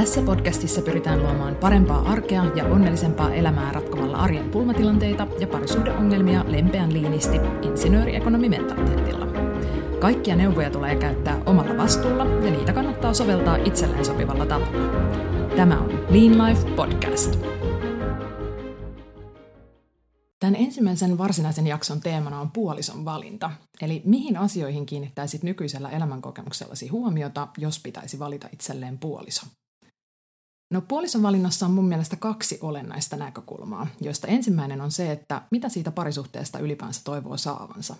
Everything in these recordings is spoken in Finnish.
Tässä podcastissa pyritään luomaan parempaa arkea ja onnellisempaa elämää ratkomalla arjen pulmatilanteita ja parisuhdeongelmia lempeän liinisti insinööriekonomimentaliteetilla. Kaikkia neuvoja tulee käyttää omalla vastuulla ja niitä kannattaa soveltaa itselleen sopivalla tavalla. Tämä on Lean Life Podcast. Tämän ensimmäisen varsinaisen jakson teemana on puolison valinta. Eli mihin asioihin kiinnittäisit nykyisellä elämänkokemuksellasi huomiota, jos pitäisi valita itselleen puoliso? No puolison valinnassa on mun mielestä kaksi olennaista näkökulmaa, joista ensimmäinen on se, että mitä siitä parisuhteesta ylipäänsä toivoo saavansa.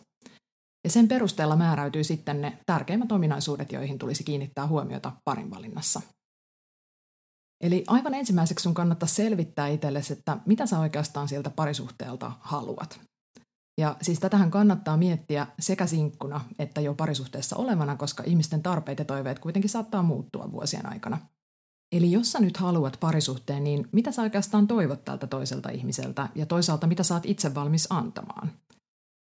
Ja sen perusteella määräytyy sitten ne tärkeimmät ominaisuudet, joihin tulisi kiinnittää huomiota parin valinnassa. Eli aivan ensimmäiseksi sun kannattaa selvittää itsellesi, että mitä sä oikeastaan sieltä parisuhteelta haluat. Ja siis tätähän kannattaa miettiä sekä sinkkuna että jo parisuhteessa olevana, koska ihmisten tarpeet ja toiveet kuitenkin saattaa muuttua vuosien aikana – Eli jos sä nyt haluat parisuhteen, niin mitä sä oikeastaan toivot tältä toiselta ihmiseltä ja toisaalta mitä sä oot itse valmis antamaan?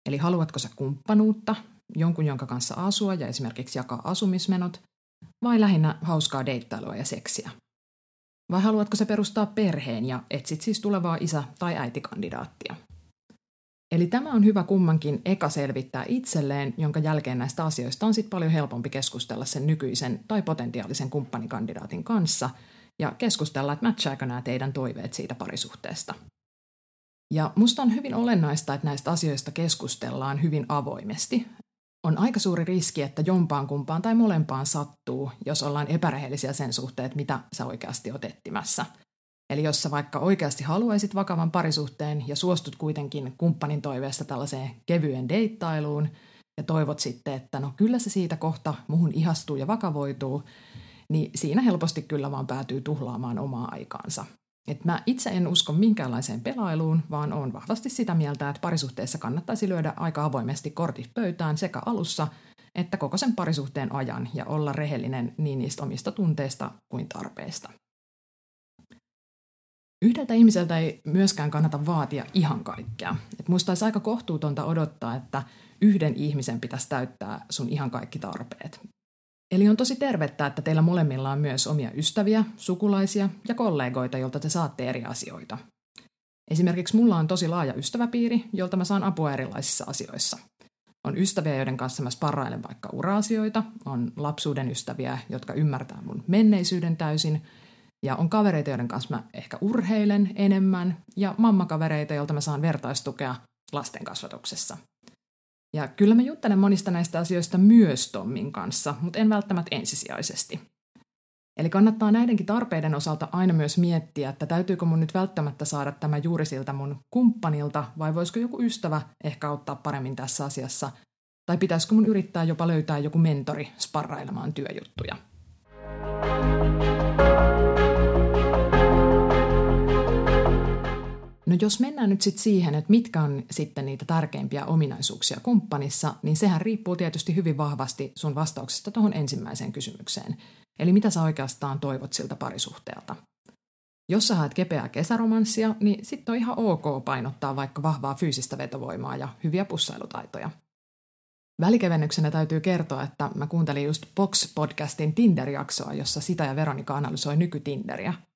Eli haluatko sä kumppanuutta, jonkun jonka kanssa asua ja esimerkiksi jakaa asumismenot, vai lähinnä hauskaa deittailua ja seksiä? Vai haluatko se perustaa perheen ja etsit siis tulevaa isä- tai äitikandidaattia? Eli tämä on hyvä kummankin eka selvittää itselleen, jonka jälkeen näistä asioista on sitten paljon helpompi keskustella sen nykyisen tai potentiaalisen kumppanikandidaatin kanssa ja keskustella, että matchaako nämä teidän toiveet siitä parisuhteesta. Ja musta on hyvin olennaista, että näistä asioista keskustellaan hyvin avoimesti. On aika suuri riski, että jompaan kumpaan tai molempaan sattuu, jos ollaan epärehellisiä sen suhteen, että mitä sä oikeasti oot etsimässä – Eli jos sä vaikka oikeasti haluaisit vakavan parisuhteen ja suostut kuitenkin kumppanin toiveesta tällaiseen kevyen deittailuun ja toivot sitten, että no kyllä se siitä kohta muhun ihastuu ja vakavoituu, niin siinä helposti kyllä vaan päätyy tuhlaamaan omaa aikaansa. Et mä itse en usko minkäänlaiseen pelailuun, vaan on vahvasti sitä mieltä, että parisuhteessa kannattaisi lyödä aika avoimesti kortit pöytään sekä alussa että koko sen parisuhteen ajan ja olla rehellinen niin niistä omista tunteista kuin tarpeista. Yhdeltä ihmiseltä ei myöskään kannata vaatia ihan kaikkea. Et musta olisi aika kohtuutonta odottaa, että yhden ihmisen pitäisi täyttää sun ihan kaikki tarpeet. Eli on tosi tervettä, että teillä molemmilla on myös omia ystäviä, sukulaisia ja kollegoita, joilta te saatte eri asioita. Esimerkiksi mulla on tosi laaja ystäväpiiri, jolta mä saan apua erilaisissa asioissa. On ystäviä, joiden kanssa mä sparrailen vaikka ura-asioita, on lapsuuden ystäviä, jotka ymmärtää mun menneisyyden täysin – ja on kavereita, joiden kanssa mä ehkä urheilen enemmän, ja mammakavereita, joilta mä saan vertaistukea lasten kasvatuksessa. Ja kyllä mä juttelen monista näistä asioista myös Tommin kanssa, mutta en välttämättä ensisijaisesti. Eli kannattaa näidenkin tarpeiden osalta aina myös miettiä, että täytyykö mun nyt välttämättä saada tämä juuri siltä mun kumppanilta, vai voisiko joku ystävä ehkä auttaa paremmin tässä asiassa, tai pitäisikö mun yrittää jopa löytää joku mentori sparrailemaan työjuttuja. No jos mennään nyt sitten siihen, että mitkä on sitten niitä tärkeimpiä ominaisuuksia kumppanissa, niin sehän riippuu tietysti hyvin vahvasti sun vastauksesta tuohon ensimmäiseen kysymykseen. Eli mitä sä oikeastaan toivot siltä parisuhteelta. Jos sä haet kepeää kesäromanssia, niin sitten on ihan ok painottaa vaikka vahvaa fyysistä vetovoimaa ja hyviä pussailutaitoja. Välikevennyksenä täytyy kertoa, että mä kuuntelin just Box-podcastin Tinder-jaksoa, jossa sitä ja Veronika analysoi nykytinderiä –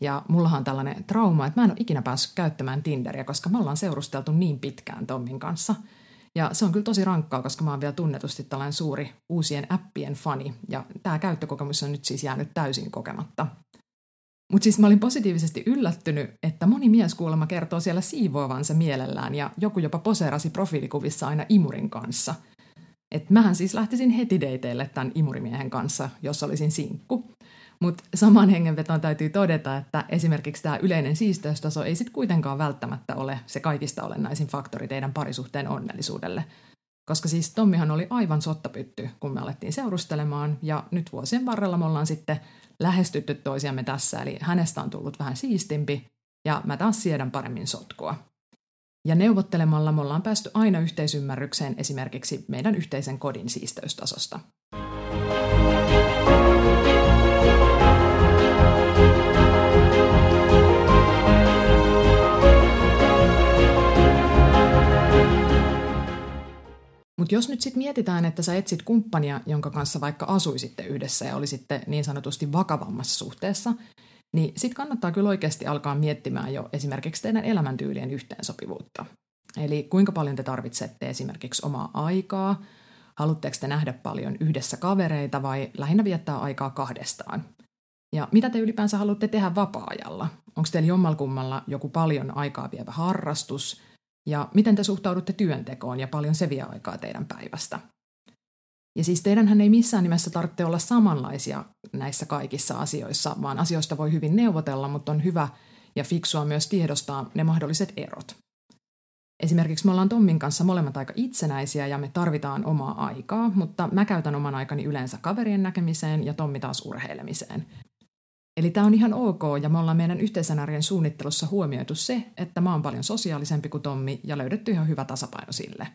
ja mullahan on tällainen trauma, että mä en ole ikinä päässyt käyttämään Tinderiä, koska me ollaan seurusteltu niin pitkään Tommin kanssa. Ja se on kyllä tosi rankkaa, koska mä oon vielä tunnetusti tällainen suuri uusien appien fani. Ja tämä käyttökokemus on nyt siis jäänyt täysin kokematta. Mutta siis mä olin positiivisesti yllättynyt, että moni mies kuulemma kertoo siellä siivoavansa mielellään ja joku jopa poseerasi profiilikuvissa aina imurin kanssa. Et mähän siis lähtisin heti deiteille tämän imurimiehen kanssa, jos olisin sinkku. Mutta saman hengenvetoon täytyy todeta, että esimerkiksi tämä yleinen siisteystaso ei sitten kuitenkaan välttämättä ole se kaikista olennaisin faktori teidän parisuhteen onnellisuudelle. Koska siis Tommihan oli aivan sottapytty, kun me alettiin seurustelemaan, ja nyt vuosien varrella me ollaan sitten lähestytty toisiamme tässä, eli hänestä on tullut vähän siistimpi, ja mä taas siedän paremmin sotkua. Ja neuvottelemalla me ollaan päästy aina yhteisymmärrykseen esimerkiksi meidän yhteisen kodin siisteystasosta. Mutta jos nyt sitten mietitään, että sä etsit kumppania, jonka kanssa vaikka asuisitte yhdessä ja olisitte niin sanotusti vakavammassa suhteessa, niin sitten kannattaa kyllä oikeasti alkaa miettimään jo esimerkiksi teidän elämäntyylien yhteensopivuutta. Eli kuinka paljon te tarvitsette esimerkiksi omaa aikaa, haluatteko te nähdä paljon yhdessä kavereita vai lähinnä viettää aikaa kahdestaan. Ja mitä te ylipäänsä haluatte tehdä vapaa-ajalla? Onko teillä jommalkummalla joku paljon aikaa vievä harrastus? Ja miten te suhtaudutte työntekoon ja paljon se vie aikaa teidän päivästä? Ja siis teidänhän ei missään nimessä tarvitse olla samanlaisia näissä kaikissa asioissa, vaan asioista voi hyvin neuvotella, mutta on hyvä ja fiksua myös tiedostaa ne mahdolliset erot. Esimerkiksi me ollaan Tommin kanssa molemmat aika itsenäisiä ja me tarvitaan omaa aikaa, mutta mä käytän oman aikani yleensä kaverien näkemiseen ja Tommi taas urheilemiseen. Eli tämä on ihan ok ja me ollaan meidän yhteisen arjen suunnittelussa huomioitu se, että mä oon paljon sosiaalisempi kuin Tommi ja löydetty ihan hyvä tasapaino sille.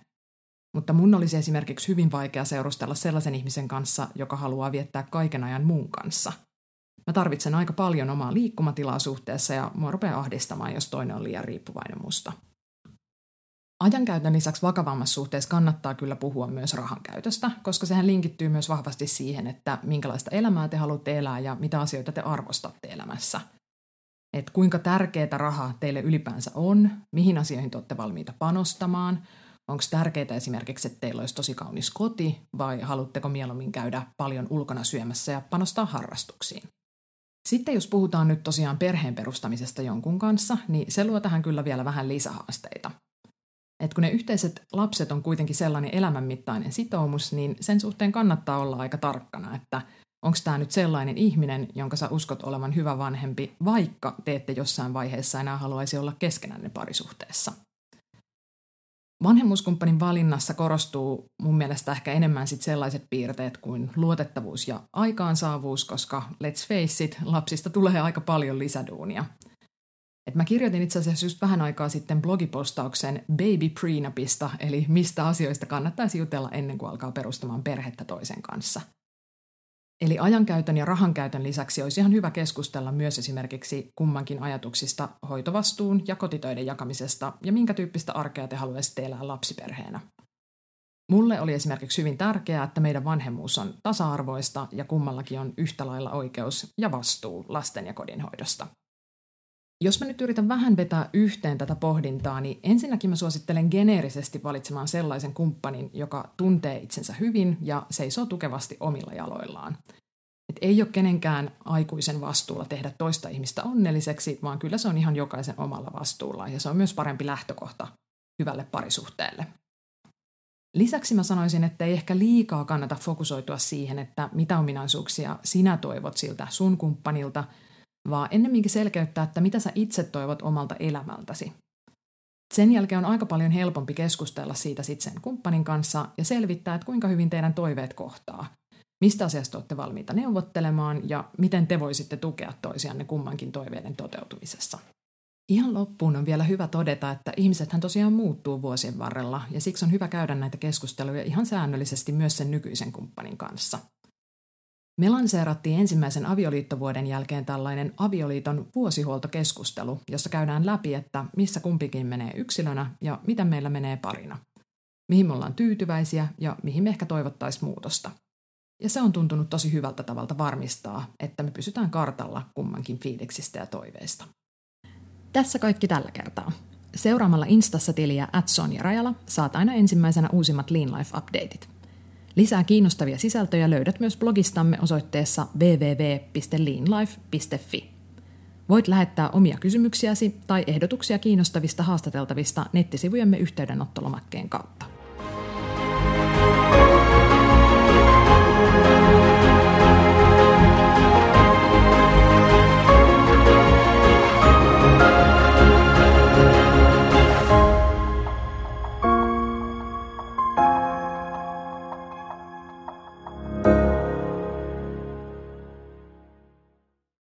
Mutta mun olisi esimerkiksi hyvin vaikea seurustella sellaisen ihmisen kanssa, joka haluaa viettää kaiken ajan muun kanssa. Mä tarvitsen aika paljon omaa liikkumatilaa suhteessa ja mua rupeaa ahdistamaan, jos toinen on liian riippuvainen musta. Ajankäytön lisäksi vakavammassa suhteessa kannattaa kyllä puhua myös rahan käytöstä, koska sehän linkittyy myös vahvasti siihen, että minkälaista elämää te haluatte elää ja mitä asioita te arvostatte elämässä. Et kuinka tärkeää raha teille ylipäänsä on, mihin asioihin te olette valmiita panostamaan, onko tärkeää esimerkiksi, että teillä olisi tosi kaunis koti vai haluatteko mieluummin käydä paljon ulkona syömässä ja panostaa harrastuksiin. Sitten jos puhutaan nyt tosiaan perheen perustamisesta jonkun kanssa, niin se luo tähän kyllä vielä vähän lisähaasteita. Et kun ne yhteiset lapset on kuitenkin sellainen elämänmittainen sitoumus, niin sen suhteen kannattaa olla aika tarkkana, että onko tämä nyt sellainen ihminen, jonka sä uskot olevan hyvä vanhempi, vaikka te ette jossain vaiheessa enää haluaisi olla keskenänne parisuhteessa. Vanhemmuuskumppanin valinnassa korostuu mun mielestä ehkä enemmän sit sellaiset piirteet kuin luotettavuus ja aikaansaavuus, koska let's face it, lapsista tulee aika paljon lisäduunia – et mä kirjoitin itse asiassa just vähän aikaa sitten blogipostauksen Baby Prenupista, eli mistä asioista kannattaisi jutella ennen kuin alkaa perustamaan perhettä toisen kanssa. Eli ajankäytön ja rahankäytön lisäksi olisi ihan hyvä keskustella myös esimerkiksi kummankin ajatuksista hoitovastuun ja kotitöiden jakamisesta ja minkä tyyppistä arkea te haluaisitte elää lapsiperheenä. Mulle oli esimerkiksi hyvin tärkeää, että meidän vanhemmuus on tasa-arvoista ja kummallakin on yhtä lailla oikeus ja vastuu lasten ja kodinhoidosta – jos mä nyt yritän vähän vetää yhteen tätä pohdintaa, niin ensinnäkin mä suosittelen geneerisesti valitsemaan sellaisen kumppanin, joka tuntee itsensä hyvin ja seisoo tukevasti omilla jaloillaan. Et ei ole kenenkään aikuisen vastuulla tehdä toista ihmistä onnelliseksi, vaan kyllä se on ihan jokaisen omalla vastuulla ja se on myös parempi lähtökohta hyvälle parisuhteelle. Lisäksi mä sanoisin, että ei ehkä liikaa kannata fokusoitua siihen, että mitä ominaisuuksia sinä toivot siltä sun kumppanilta – vaan ennemminkin selkeyttää, että mitä sä itse toivot omalta elämältäsi. Sen jälkeen on aika paljon helpompi keskustella siitä sitten sen kumppanin kanssa ja selvittää, että kuinka hyvin teidän toiveet kohtaa. Mistä asiasta olette valmiita neuvottelemaan ja miten te voisitte tukea toisianne kummankin toiveiden toteutumisessa. Ihan loppuun on vielä hyvä todeta, että ihmisethän tosiaan muuttuu vuosien varrella ja siksi on hyvä käydä näitä keskusteluja ihan säännöllisesti myös sen nykyisen kumppanin kanssa – me lanseerattiin ensimmäisen avioliittovuoden jälkeen tällainen avioliiton vuosihuoltokeskustelu, jossa käydään läpi, että missä kumpikin menee yksilönä ja miten meillä menee parina. Mihin me ollaan tyytyväisiä ja mihin me ehkä toivottaisiin muutosta. Ja se on tuntunut tosi hyvältä tavalta varmistaa, että me pysytään kartalla kummankin fiiliksistä ja toiveista. Tässä kaikki tällä kertaa. Seuraamalla Instassa tiliä at Sonja Rajala saat aina ensimmäisenä uusimmat Lean Life-updateit. Lisää kiinnostavia sisältöjä löydät myös blogistamme osoitteessa www.leanlife.fi. Voit lähettää omia kysymyksiäsi tai ehdotuksia kiinnostavista haastateltavista nettisivujemme yhteydenottolomakkeen kautta.